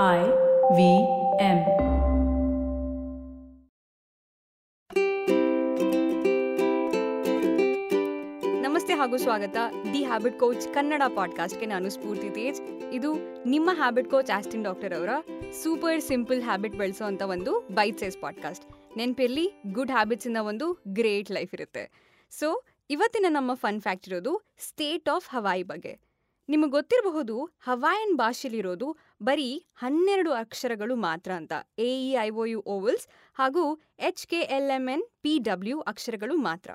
I V M. ನಮಸ್ತೆ ಹಾಗೂ ಸ್ವಾಗತ. ದಿ ಹ್ಯಾಬಿಟ್ ಕೋಚ್ ಕನ್ನಡ ಪಾಡ್ಕಾಸ್ಟ್ಗೆ ನಾನು ಸ್ಫೂರ್ತಿ ತೇಜ್. ಇದು ನಿಮ್ಮ ಹ್ಯಾಬಿಟ್ ಕೋಚ್ ಆಸ್ಟಿನ್ ಡಾಕ್ಟರ್ ಅವರ ಸೂಪರ್ ಸಿಂಪಲ್ ಹ್ಯಾಬಿಟ್ ಬೆಳೆಸೋ ಒಂದು ಬೈಟ್ ಸೈಸ್ ಪಾಡ್ಕಾಸ್ಟ್. ನೆನಪಿರಲಿ, ಗುಡ್ ಹ್ಯಾಬಿಟ್ಸ್ ಇಂದ ಒಂದು ಗ್ರೇಟ್ ಲೈಫ್ ಇರುತ್ತೆ. ಸೊ, ಇವತ್ತಿನ ನಮ್ಮ ಫನ್ ಫ್ಯಾಕ್ಟ್ ಇರೋದು ಸ್ಟೇಟ್ ಆಫ್ ಹವಾಯಿ ಬಗ್ಗೆ. ನಿಮಗೆ ಗೊತ್ತಿರಬಹುದು ಹವಾಯನ್ ಭಾಷೆಯಲ್ಲಿರೋದು ಬರೀ ಹನ್ನೆರಡು ಅಕ್ಷರಗಳು ಮಾತ್ರ ಅಂತ. A E I O U vowels ಹಾಗೂ H K L M N P W ಅಕ್ಷರಗಳು ಮಾತ್ರ.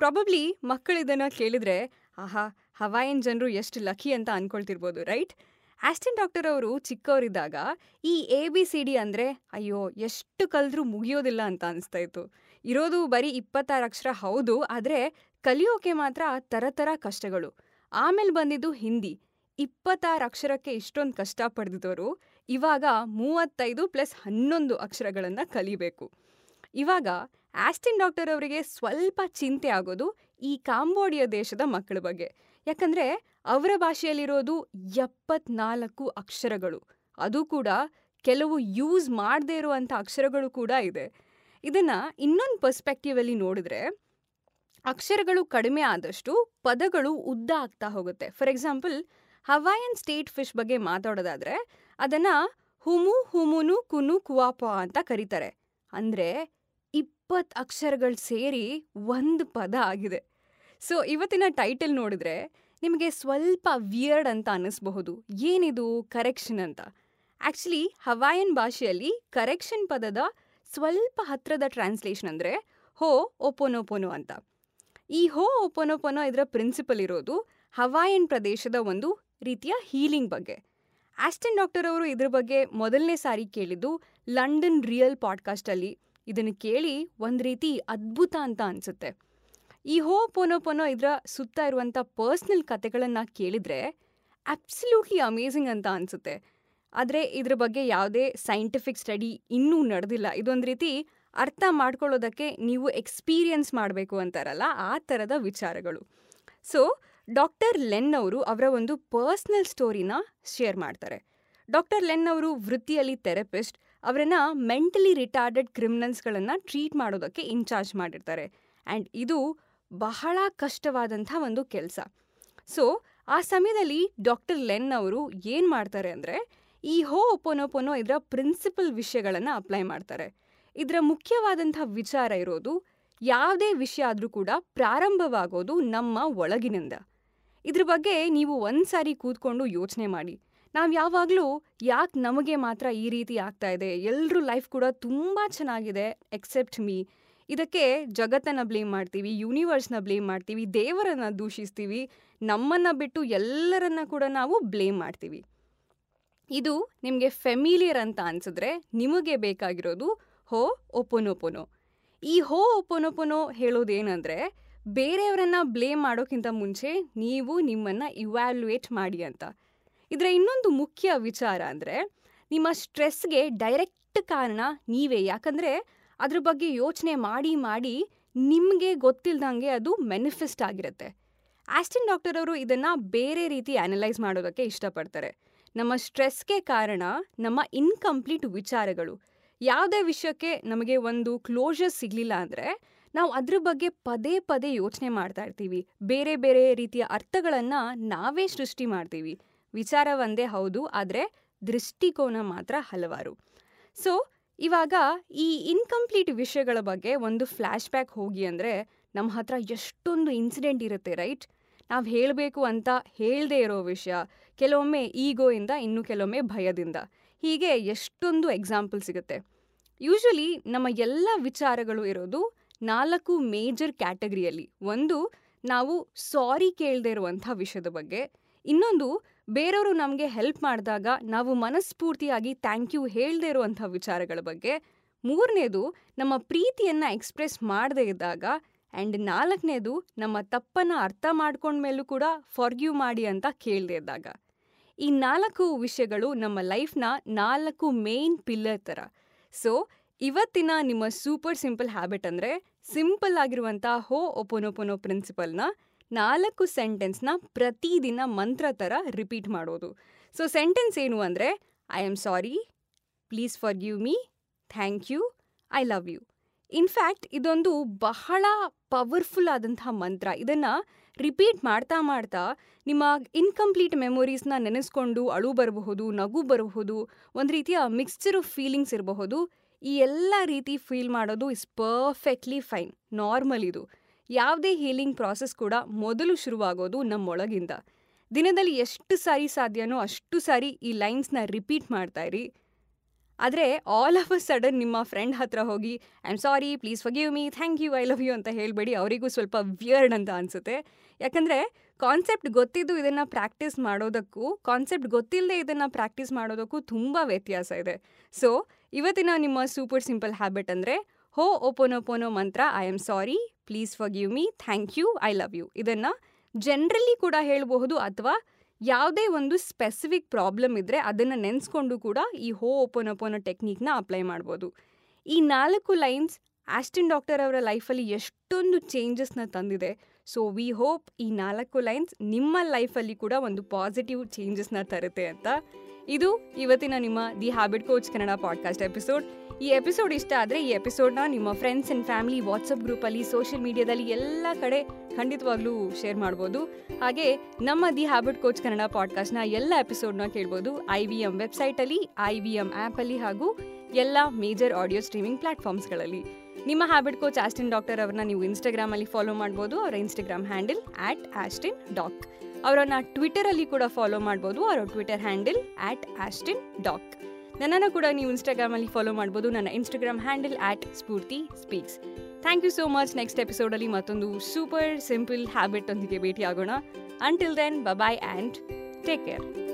ಪ್ರಾಬಬ್ಲಿ ಮಕ್ಕಳು ಇದನ್ನು ಕೇಳಿದ್ರೆ, ಆಹಾ, ಹವಾಯನ್ ಜನರು ಎಷ್ಟು ಲಕ್ಕಿ ಅಂತ ಅನ್ಕೊಳ್ತಿರ್ಬೋದು ರೈಟ್ ಆಸ್ಟಿನ್ ಡಾಕ್ಟರ್ ಅವರು ಚಿಕ್ಕವರಿದ್ದಾಗ ಈ ಎ ಬಿ ಸಿ ಡಿ ಅಂದರೆ, ಅಯ್ಯೋ, ಎಷ್ಟು ಕಲಿದ್ರೂ ಮುಗಿಯೋದಿಲ್ಲ ಅಂತ ಅನಿಸ್ತಾ ಇತ್ತು. ಇರೋದು ಬರೀ ಇಪ್ಪತ್ತಾರು ಅಕ್ಷರ ಹೌದು, ಆದರೆ ಕಲಿಯೋಕೆ ಮಾತ್ರ ಥರ ಕಷ್ಟಗಳು. ಆಮೇಲೆ ಬಂದಿದ್ದು ಹಿಂದಿ. ಇಪ್ಪತ್ತಾರು ಅಕ್ಷರಕ್ಕೆ ಇಷ್ಟೊಂದು ಕಷ್ಟ ಪಡೆದಿದ್ದವರು ಇವಾಗ ಮೂವತ್ತೈದು ಪ್ಲಸ್ ಹನ್ನೊಂದು ಅಕ್ಷರಗಳನ್ನು ಕಲಿಬೇಕು. ಇವಾಗ ಆಸ್ಟಿನ್ ಡಾಕ್ಟರ್ ಅವರಿಗೆ ಸ್ವಲ್ಪ ಚಿಂತೆ ಆಗೋದು ಈ ಕಾಂಬೋಡಿಯಾ ದೇಶದ ಮಕ್ಕಳ ಬಗ್ಗೆ. ಯಾಕಂದರೆ ಅವರ ಭಾಷೆಯಲ್ಲಿರೋದು ಎಪ್ಪತ್ನಾಲ್ಕು ಅಕ್ಷರಗಳು. ಅದು ಕೂಡ ಕೆಲವು ಯೂಸ್ ಮಾಡದೇ ಇರುವಂಥ ಅಕ್ಷರಗಳು ಕೂಡ ಇದೆ. ಇದನ್ನು ಇನ್ನೊಂದು ಪರ್ಸ್ಪೆಕ್ಟಿವಲ್ಲಿ ನೋಡಿದ್ರೆ ಅಕ್ಷರಗಳು ಕಡಿಮೆ ಆದಷ್ಟು ಪದಗಳು ಉದ್ದ ಆಗ್ತಾ ಹೋಗುತ್ತೆ. For example Hawaiian state fish ಬಗ್ಗೆ ಮಾತಾಡೋದಾದ್ರೆ ಅದನ್ನು ಹುಮು, ಹುಮುನು, ಕುನು, ಕುವಾಪ ಅಂತ ಕರೀತಾರೆ. ಅಂದರೆ ಇಪ್ಪತ್ತು ಅಕ್ಷರಗಳು ಸೇರಿ ಒಂದು ಪದ ಆಗಿದೆ. ಸೊ ಇವತ್ತಿನ ಟೈಟಲ್ ನೋಡಿದ್ರೆ ನಿಮಗೆ ಸ್ವಲ್ಪ ವಿಯರ್ಡ್ ಅಂತ ಅನ್ನಿಸ್ಬಹುದು. ಏನಿದು ಕರೆಕ್ಷನ್ ಅಂತ? ಆ್ಯಕ್ಚುಲಿ ಹವಾಯನ್ ಭಾಷೆಯಲ್ಲಿ ಕರೆಕ್ಷನ್ ಪದದ ಸ್ವಲ್ಪ ಹತ್ರದ ಟ್ರಾನ್ಸ್ಲೇಷನ್ ಅಂದರೆ ಹೋ ಒಪೋನೋಪೋನೋ ಅಂತ. ಈ ಹೋ ಒಪೊನೊಪೊನೊ ಇದರ ಪ್ರಿನ್ಸಿಪಲ್ ಇರೋದು ಹವಾಯನ್ ಪ್ರದೇಶದ ಒಂದು ರೀತಿಯ ಹೀಲಿಂಗ್ ಬಗ್ಗೆ. ಆಸ್ಟಿನ್ ಡಾಕ್ಟರ್ ಅವರು ಇದ್ರ ಬಗ್ಗೆ ಮೊದಲನೇ ಸಾರಿ ಕೇಳಿದ್ದು ಲಂಡನ್ ರಿಯಲ್ ಪಾಡ್ಕಾಸ್ಟಲ್ಲಿ. ಇದನ್ನು ಕೇಳಿ ಒಂದು ರೀತಿ ಅದ್ಭುತ ಅಂತ ಅನಿಸುತ್ತೆ. ಈ ಹೋ ಪೊನೋ ಪೊನೋ ಇದರ ಸುತ್ತ ಇರುವಂಥ ಪರ್ಸ್ನಲ್ ಕತೆಗಳನ್ನು ಕೇಳಿದರೆ ಅಬ್ಸಲ್ಯೂಟ್ಲಿ ಅಮೇಝಿಂಗ್ ಅಂತ ಅನಿಸುತ್ತೆ. ಆದರೆ ಇದ್ರ ಬಗ್ಗೆ ಯಾವುದೇ ಸೈಂಟಿಫಿಕ್ ಸ್ಟಡಿ ಇನ್ನೂ ನಡೆದಿಲ್ಲ. ಇದೊಂದು ರೀತಿ ಅರ್ಥ ಮಾಡ್ಕೊಳ್ಳೋದಕ್ಕೆ ನೀವು ಎಕ್ಸ್ಪೀರಿಯನ್ಸ್ ಮಾಡಬೇಕು ಅಂತಾರಲ್ಲ ಆ ಥರದ ವಿಚಾರಗಳು. ಸೊ, ಡಾಕ್ಟರ್ ಲೆನ್ ಅವರು ಅವರ ಒಂದು ಪರ್ಸ್ನಲ್ ಸ್ಟೋರಿನ ಶೇರ್ ಮಾಡ್ತಾರೆ. ಡಾಕ್ಟರ್ ಲೆನ್ ಅವರು ವೃತ್ತಿಯಲ್ಲಿ ಥೆರಪಿಸ್ಟ್, ಅವರನ್ನು ಮೆಂಟಲಿ ರಿಟಾರ್ಡೆಡ್ ಕ್ರಿಮಿನಲ್ಸ್ಗಳನ್ನು ಟ್ರೀಟ್ ಮಾಡೋದಕ್ಕೆ ಇನ್ಚಾರ್ಜ್ ಮಾಡಿರ್ತಾರೆ. ಆ್ಯಂಡ್ ಇದು ಬಹಳ ಕಷ್ಟವಾದಂಥ ಒಂದು ಕೆಲಸ. ಸೊ, ಆ ಸಮಯದಲ್ಲಿ ಡಾಕ್ಟರ್ ಲೆನ್ ಅವರು ಏನು ಮಾಡ್ತಾರೆ ಅಂದರೆ, ಈ ಹೋ ಒಪೊನೊಪೊನೊ ಇದರ ಪ್ರಿನ್ಸಿಪಲ್ ವಿಷಯಗಳನ್ನು ಅಪ್ಲೈ ಮಾಡ್ತಾರೆ. ಇದರ ಮುಖ್ಯವಾದಂಥ ವಿಚಾರ ಇರೋದು ಯಾವುದೇ ವಿಷಯ ಆದರೂ ಕೂಡ ಪ್ರಾರಂಭವಾಗೋದು ನಮ್ಮ ಒಳಗಿನಿಂದ. ಇದ್ರ ಬಗ್ಗೆ ನೀವು ಒಂದ್ಸಾರಿ ಕೂತ್ಕೊಂಡು ಯೋಚನೆ ಮಾಡಿ. ನಾವು ಯಾವಾಗಲೂ ಯಾಕೆ ನಮಗೆ ಮಾತ್ರ ಈ ರೀತಿ ಆಗ್ತಾ ಇದೆ ಎಲ್ಲರೂ ಲೈಫ್ ಕೂಡ ತುಂಬ ಚೆನ್ನಾಗಿದೆ ಎಕ್ಸೆಪ್ಟ್ ಮೀ. ಇದಕ್ಕೆ ಜಗತ್ತನ್ನು ಬ್ಲೇಮ್ ಮಾಡ್ತೀವಿ, ಯೂನಿವರ್ಸ್ನ ಬ್ಲೇಮ್ ಮಾಡ್ತೀವಿ, ದೇವರನ್ನು ದೂಷಿಸ್ತೀವಿ, ನಮ್ಮನ್ನು ಬಿಟ್ಟು ಎಲ್ಲರನ್ನ ಕೂಡ ನಾವು ಬ್ಲೇಮ್ ಮಾಡ್ತೀವಿ. ಇದು ನಿಮಗೆ ಫೆಮಿಲಿಯರ್ ಅಂತ ಅನಿಸಿದ್ರೆ ನಿಮಗೆ ಬೇಕಾಗಿರೋದು ಹೋ ಒಪೊನೊಪೊನೊ. ಈ ಹೋ ಒಪೊನೊಪೊನೊ ಹೇಳೋದೇನೆಂದರೆ, ಬೇರೆಯವರನ್ನ ಬ್ಲೇಮ್ ಮಾಡೋಕ್ಕಿಂತ ಮುಂಚೆ ನೀವು ನಿಮ್ಮನ್ನು ಇವ್ಯಾಲ್ಯುಯೇಟ್ ಮಾಡಿ ಅಂತ. ಇದರ ಇನ್ನೊಂದು ಮುಖ್ಯ ವಿಚಾರ ಅಂದರೆ, ನಿಮ್ಮ ಸ್ಟ್ರೆಸ್ಗೆ ಡೈರೆಕ್ಟ್ ಕಾರಣ ನೀವೇ. ಯಾಕಂದರೆ, ಅದ್ರ ಬಗ್ಗೆ ಯೋಚನೆ ಮಾಡಿ ಮಾಡಿ ನಿಮಗೆ ಗೊತ್ತಿಲ್ದಂಗೆ ಅದು ಮೆನಿಫೆಸ್ಟ್ ಆಗಿರುತ್ತೆ. ಆಸ್ಟಿನ್ ಡಾಕ್ಟರ್ ಅವರು ಇದನ್ನು ಬೇರೆ ರೀತಿ ಅನಲೈಸ್ ಮಾಡೋದಕ್ಕೆ ಇಷ್ಟಪಡ್ತಾರೆ. ನಮ್ಮ ಸ್ಟ್ರೆಸ್ಗೆ ಕಾರಣ ನಮ್ಮ ಇನ್ಕಂಪ್ಲೀಟ್ ವಿಚಾರಗಳು. ಯಾವುದೇ ವಿಷಯಕ್ಕೆ ನಮಗೆ ಒಂದು ಕ್ಲೋಜರ್ ಸಿಗಲಿಲ್ಲ ಅಂದರೆ ನಾವು ಅದ್ರ ಬಗ್ಗೆ ಪದೇ ಪದೇ ಯೋಚನೆ ಮಾಡ್ತಾ ಇರ್ತೀವಿ. ಬೇರೆ ಬೇರೆ ರೀತಿಯ ಅರ್ಥಗಳನ್ನು ನಾವೇ ಸೃಷ್ಟಿ ಮಾಡ್ತೀವಿ. ವಿಚಾರ ಒಂದೇ ಹೌದು, ಆದರೆ ದೃಷ್ಟಿಕೋನ ಮಾತ್ರ ಹಲವಾರು. ಸೊ ಇವಾಗ ಈ ಇನ್ಕಂಪ್ಲೀಟ್ ವಿಷಯಗಳ ಬಗ್ಗೆ ಒಂದು ಫ್ಲ್ಯಾಶ್ ಬ್ಯಾಕ್ ಹೋಗಿ ಅಂದರೆ ನಮ್ಮ ಹತ್ರ ಎಷ್ಟೊಂದು ಇನ್ಸಿಡೆಂಟ್ ಇರುತ್ತೆ ರೈಟ್ ನಾವು ಹೇಳಬೇಕು ಅಂತ ಹೇಳದೇ ಇರೋ ವಿಷಯ, ಕೆಲವೊಮ್ಮೆ ಈಗೋಯಿಂದ ಇನ್ನು ಕೆಲವೊಮ್ಮೆ ಭಯದಿಂದ. ಹೀಗೆ ಎಷ್ಟೊಂದು ಎಕ್ಸಾಂಪಲ್ ಸಿಗುತ್ತೆ. ಯೂಶ್ವಲಿ ನಮ್ಮ ಎಲ್ಲ ವಿಚಾರಗಳು ಇರೋದು ನಾಲ್ಕು ಮೇಜರ್ ಕ್ಯಾಟಗರಿಯಲ್ಲಿ ಒಂದು, ನಾವು ಸಾರಿ ಕೇಳದೇ ಇರುವಂಥ ವಿಷಯದ ಬಗ್ಗೆ. ಇನ್ನೊಂದು, ಬೇರೆಯವರು ನಮಗೆ ಹೆಲ್ಪ್ ಮಾಡಿದಾಗ ನಾವು ಮನಸ್ಫೂರ್ತಿಯಾಗಿ ಥ್ಯಾಂಕ್ ಯು ಹೇಳದೇ ಇರುವಂಥ ವಿಚಾರಗಳ ಬಗ್ಗೆ. ಮೂರನೇದು, ನಮ್ಮ ಪ್ರೀತಿಯನ್ನು ಎಕ್ಸ್ಪ್ರೆಸ್ ಮಾಡದೇ ಇದ್ದಾಗ ಆ್ಯಂಡ್ ನಾಲ್ಕನೇದು, ನಮ್ಮ ತಪ್ಪನ್ನು ಅರ್ಥ ಮಾಡ್ಕೊಂಡ್ಮೇಲೂ ಕೂಡ ಫಾರ್ಗ್ಯೂ ಮಾಡಿ ಅಂತ ಕೇಳದೇ ಇದ್ದಾಗ. ಈ ನಾಲ್ಕು ವಿಷಯಗಳು ನಮ್ಮ ಲೈಫ್ನ ನಾಲ್ಕು ಮೇನ್ ಪಿಲ್ಲರ್ ಥರ ಸೊ, ಇವತ್ತಿನ ನಿಮ್ಮ ಸೂಪರ್ ಸಿಂಪಲ್ ಹ್ಯಾಬಿಟ್ ಅಂದರೆ ಸಿಂಪಲ್ ಆಗಿರುವಂಥ ಹೋ ಒಪೊನೊಪೊನೊ ಪ್ರಿನ್ಸಿಪಲ್ನ ನಾಲ್ಕು ಸೆಂಟೆನ್ಸ್ನ ಪ್ರತಿದಿನ ಮಂತ್ರ ಥರ ರಿಪೀಟ್ ಮಾಡೋದು. ಸೊ, ಸೆಂಟೆನ್ಸ್ ಏನು ಅಂದರೆ I am sorry please forgive me thank you I love you in fact ಇದೊಂದು ಬಹಳ ಪವರ್ಫುಲ್ ಆದಂಥ ಮಂತ್ರ. ಇದನ್ನು ರಿಪೀಟ್ ಮಾಡ್ತಾ ಮಾಡ್ತಾ ನಿಮ್ಮ ಇನ್ಕಂಪ್ಲೀಟ್ ಮೆಮೊರೀಸ್ನ ನೆನೆಸ್ಕೊಂಡು ಅಳು ಬರಬಹುದು, ನಗು ಬರಬಹುದು, ಒಂದು ರೀತಿಯ ಮಿಕ್ಸ್ಚರ್ ಆಫ್ ಫೀಲಿಂಗ್ಸ್ ಇರಬಹುದು. ಈ ಎಲ್ಲ ರೀತಿ ಫೀಲ್ ಮಾಡೋದು ಇಸ್ ಪರ್ಫೆಕ್ಟ್ಲಿ ಫೈನ್ ನಾರ್ಮಲ್ ಇದು. ಯಾವುದೇ ಹೀಲಿಂಗ್ ಪ್ರಾಸೆಸ್ ಕೂಡ ಮೊದಲು ಶುರುವಾಗೋದು ನಮ್ಮೊಳಗಿಂದ. ದಿನದಲ್ಲಿ ಎಷ್ಟು ಸಾರಿ ಸಾಧ್ಯನೋ ಅಷ್ಟು ಸಾರಿ ಈ ಲೈನ್ಸ್ನ ರಿಪೀಟ್ ಮಾಡ್ತಾ ಇರಿ. ಆದರೆ ಆಲ್ ಆಫ್ ಅ ಸಡನ್ ನಿಮ್ಮ ಫ್ರೆಂಡ್ ಹತ್ರ ಹೋಗಿ I am sorry please forgive me thank you I love you ಅಂತ ಹೇಳಬೇಡಿ, ಅವರಿಗೂ ಸ್ವಲ್ಪ ವಿಯರ್ಡ್ ಅಂತ ಅನಿಸುತ್ತೆ. ಯಾಕಂದರೆ ಕಾನ್ಸೆಪ್ಟ್ ಗೊತ್ತಿದ್ದು ಇದನ್ನು ಪ್ರಾಕ್ಟೀಸ್ ಮಾಡೋದಕ್ಕೂ ಕಾನ್ಸೆಪ್ಟ್ ಗೊತ್ತಿಲ್ಲದೆ ಇದನ್ನು ಪ್ರಾಕ್ಟೀಸ್ ಮಾಡೋದಕ್ಕೂ ತುಂಬ ವ್ಯತ್ಯಾಸ ಇದೆ. ಸೊ ಇವತ್ತಿನ ನಿಮ್ಮ ಸೂಪರ್ ಸಿಂಪಲ್ ಹ್ಯಾಬಿಟ್ ಅಂದರೆ, ಹೋ ಓಪೋನೋಪೋನೋ ಮಂತ್ರ I am sorry please forgive me thank you I love you ಇದನ್ನು ಜನರಲಿ ಕೂಡ ಹೇಳಬಹುದು ಅಥವಾ ಯಾವುದೇ ಒಂದು ಸ್ಪೆಸಿಫಿಕ್ ಪ್ರಾಬ್ಲಮ್ ಇದ್ದರೆ ಅದನ್ನು ನೆನೆಸ್ಕೊಂಡು ಕೂಡ ಈ ಹೋ ಓಪನ್ ಓಪನ್ ಟೆಕ್ನಿಕ್ನ ಅಪ್ಲೈ ಮಾಡ್ಬೋದು. ಈ ನಾಲ್ಕು ಲೈನ್ಸ್ ಆಸ್ಟಿನ್ ಡಾಕ್ಟರ್ ಅವರ ಲೈಫಲ್ಲಿ ಎಷ್ಟೊಂದು ಚೇಂಜಸ್ನ ತಂದಿದೆ. ಸೊ ವಿ ಹೋಪ್ ಈ ನಾಲ್ಕು ಲೈನ್ಸ್ ನಿಮ್ಮ ಲೈಫಲ್ಲಿ ಕೂಡ ಒಂದು ಪಾಸಿಟಿವ್ ಚೇಂಜಸ್ನ ತರುತ್ತೆ ಅಂತ ಇದು ಇವತ್ತಿನ ನಿಮ್ಮ the habit coach Kannada podcast episode ಈ ಎಪಿಸೋಡ್ ಇಷ್ಟ ಆದರೆ ಈ ಎಪಿಸೋಡ್ನ ನಿಮ್ಮ ಫ್ರೆಂಡ್ಸ್ ಆ್ಯಂಡ್ ಫ್ಯಾಮಿಲಿ ವಾಟ್ಸಪ್ ಗ್ರೂಪಲ್ಲಿ ಸೋಷಿಯಲ್ ಮೀಡಿಯಾದಲ್ಲಿ ಎಲ್ಲ ಕಡೆ ಖಂಡಿತವಾಗ್ಲೂ ಶೇರ್ ಮಾಡ್ಬೋದು. ಹಾಗೆ ನಮ್ಮ ದಿ ಹ್ಯಾಬಿಟ್ ಕೋಚ್ ಕನ್ನಡ ಪಾಡ್ಕಾಸ್ಟ್ನ ಎಲ್ಲ ಎಪಿಸೋಡ್ನ ಕೇಳ್ಬೋದು. ಐ ವಿ ಎಂ ವೆಬ್ಸೈಟಲ್ಲಿ ಐ ವಿ ಎಂ ಆ್ಯಪಲ್ಲಿ ಹಾಗೂ ಎಲ್ಲ ಮೇಜರ್ ಆಡಿಯೋ ಸ್ಟ್ರೀಮಿಂಗ್ ಪ್ಲಾಟ್ಫಾರ್ಮ್ಸ್ಗಳಲ್ಲಿ ನಿಮ್ಮ ಹ್ಯಾಬಿಟ್ ಕೋಚ್ ಆಸ್ಟಿನ್ ಡಾಕ್ಟರ್ ಅವ್ರನ್ನ ನೀವು ಇನ್ಸ್ಟಾಗ್ರಾಮಲ್ಲಿ ಫಾಲೋ ಮಾಡ್ಬೋದು. ಅವರ Instagram handle at Austin doc ಅವರನ್ನ ಟ್ವಿಟರಲ್ಲಿ ಕೂಡ ಫಾಲೋ ಮಾಡ್ಬೋದು. ಅವರ Twitter handle at Austin doc ನನ್ನನ್ನು ಕೂಡ ನೀವು ಇನ್ಸ್ಟಾಗ್ರಾಮಲ್ಲಿ ಫಾಲೋ ಮಾಡ್ಬೋದು. ನನ್ನ Instagram handle at Spoorthi speaks thank you so much next ಎಪಿಸೋಡಲ್ಲಿ ಮತ್ತೊಂದು ಸೂಪರ್ ಸಿಂಪಲ್ ಹ್ಯಾಬಿಟ್ ಒಂದಿಗೆ ಭೇಟಿ ಆಗೋಣ until then bye and take care